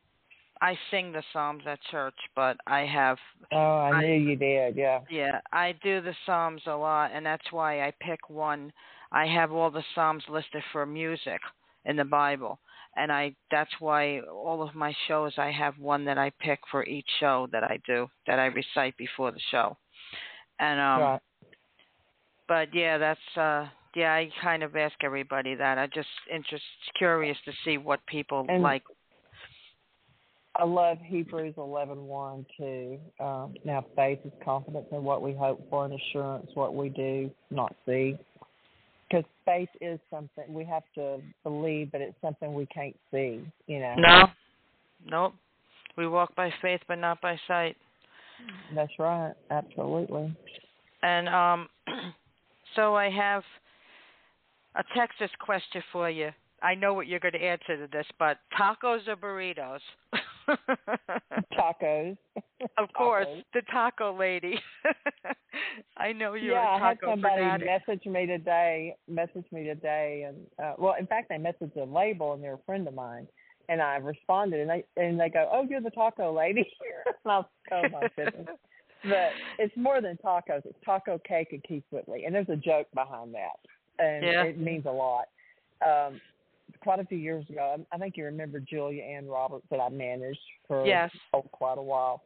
I sing the Psalms at church, but I have. Oh, I, I knew you did. Yeah. Yeah, I do the Psalms a lot, and that's why I pick one. I have all the Psalms listed for music in the Bible, and I that's why all of my shows I have one that I pick for each show that I do that I recite before the show, and um. Right. But yeah, that's uh yeah. I kind of ask everybody that. I just interest curious to see what people and, like I love Hebrews 11:1 too. Um, now faith is confidence in what we hope for and assurance what we do not see. because faith is something we have to believe, but it's something we can't see. You know. No. Nope. We walk by faith, but not by sight. That's right. Absolutely. And um, so I have a Texas question for you. I know what you're going to answer to this, but tacos or burritos? Tacos. Of course, Tacos. the taco lady. I know you're yeah, I had somebody fanatic. message me today. Message me today, and uh, well, in fact, they messaged a label, and they're a friend of mine. And I responded, and they and they go, "Oh, you're the taco lady." and I was "Oh my goodness!" But it's more than tacos. It's taco cake and Keith Whitley, and there's a joke behind that, and Yeah. it means a lot. Um, quite a few years ago, I think you remember Julia Ann Roberts that I managed for Yes. oh, quite a while.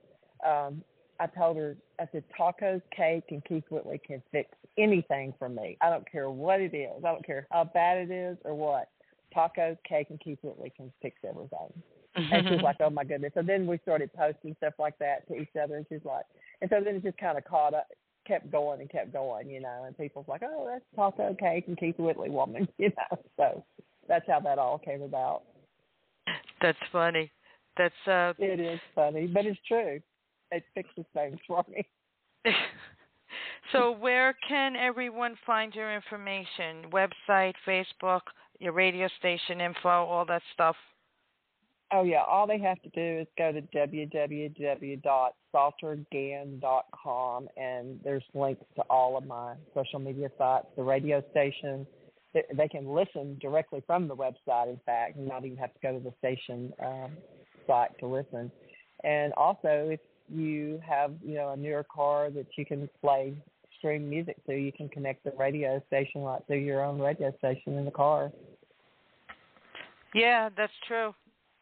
Um, I told her, I said, tacos, cake, and Keith Whitley can fix anything for me. I don't care what it is. I don't care how bad it is or what. Tacos, cake, and Keith Whitley can fix everything. And she's like, oh my goodness. So then we started posting stuff like that to each other, and she's like, and so then it just kind of caught up, kept going and kept going, you know. And people's like, oh, that's taco, cake, and Keith Whitley woman, you know. So that's how that all came about. That's funny. That's uh It is funny, but it's true. It fixes things for me. so where can everyone find your information? Website, Facebook, your radio station info, all that stuff. Oh yeah, all they have to do is go to www.saltergan.com and there's links to all of my social media sites, the radio station. They, can listen directly from the website, in fact, and not even have to go to the station um, site to listen. And also, if you have you know a newer car that you can play stream music to, you can connect the radio station right to your own radio station in the car. Yeah, that's true.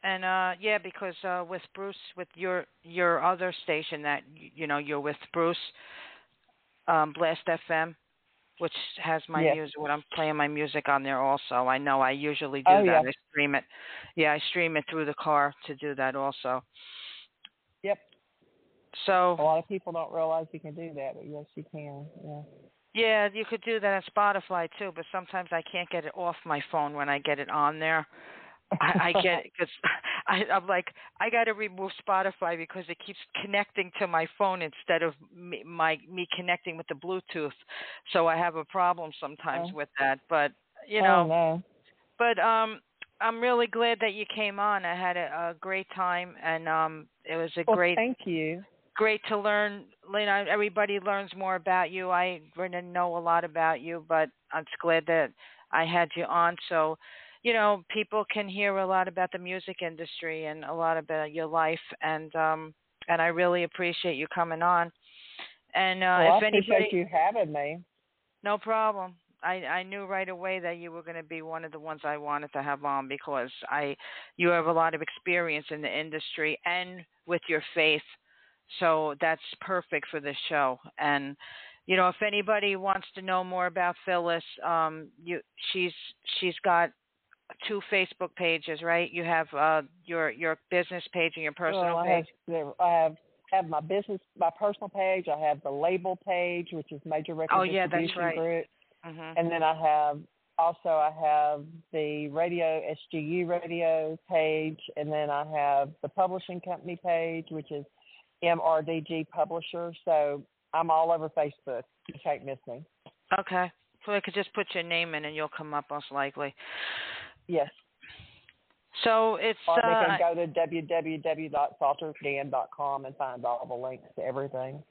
And uh yeah, because uh with Bruce with your your other station that you know, you're with Bruce um Blast FM which has my Yes. music when I'm playing my music on there also. I know I usually do Oh, that. yeah. I stream it. Yeah, I stream it through the car to do that also. Yep. So A lot of people don't realize you can do that, but yes, you can. Yeah. Yeah, you could do that on Spotify too, but sometimes I can't get it off my phone when I get it on there. I, I get it because I'm like I got to remove Spotify because it keeps connecting to my phone instead of me, my me connecting with the Bluetooth. So I have a problem sometimes Oh. with that. But you Oh, know, no. but um, I'm really glad that you came on. I had a, a great time, and um, it was a Well, great thank you. great to learn. Know, everybody learns more about you. I didn't know a lot about you, but I'm just glad that I had you on. So, you know, people can hear a lot about the music industry and a lot about your life, and um, and I really appreciate you coming on. And uh, well, if I anybody, you having me. no problem. I I knew right away that you were going to be one of the ones I wanted to have on because I you have a lot of experience in the industry and with your faith. So that's perfect for this show. And you know, if anybody wants to know more about Phyllis, um you she's she's got two Facebook pages, right? You have uh your your business page and your personal well, I page. have, I have have my business, my personal page. I have the label page, which is Major Record Oh, yeah, that's Distribution right. Group, Mhm. and then I have also I have the radio SGU radio page, and then I have the publishing company page, which is MRDG Publisher. So I'm all over Facebook. You can't miss me. Okay. So I could just put your name in and you'll come up most likely. Yes. So it's Or they uh, can go to www.saltergan.com and find all the links to everything.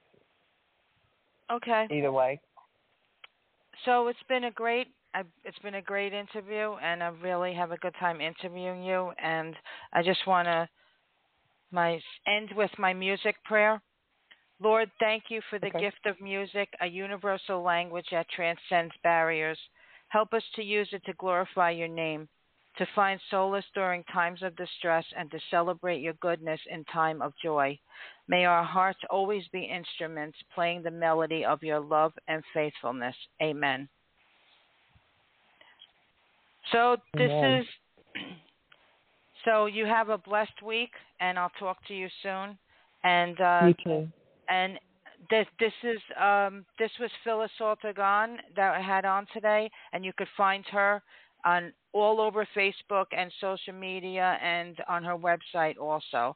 okay. Either way. So it's been a great I, it's been a great interview, and I really have a good time interviewing you. And I just want to my end with my music prayer. Lord, thank you for the Okay. gift of music, a universal language that transcends barriers. Help us to use it to glorify your name, to find solace during times of distress, and to celebrate your goodness in time of joy. May our hearts always be instruments playing the melody of your love and faithfulness. Amen. So this Amen. is so you have a blessed week and I'll talk to you soon. And uh you too. and this this is um this was Phyllis Salter-Gann that I had on today, and you could find her on all over Facebook and social media and on her website also.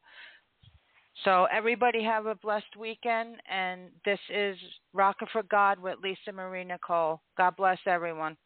So everybody have a blessed weekend, and this is Rocking for God with Lisa Marie Nicole. God bless everyone.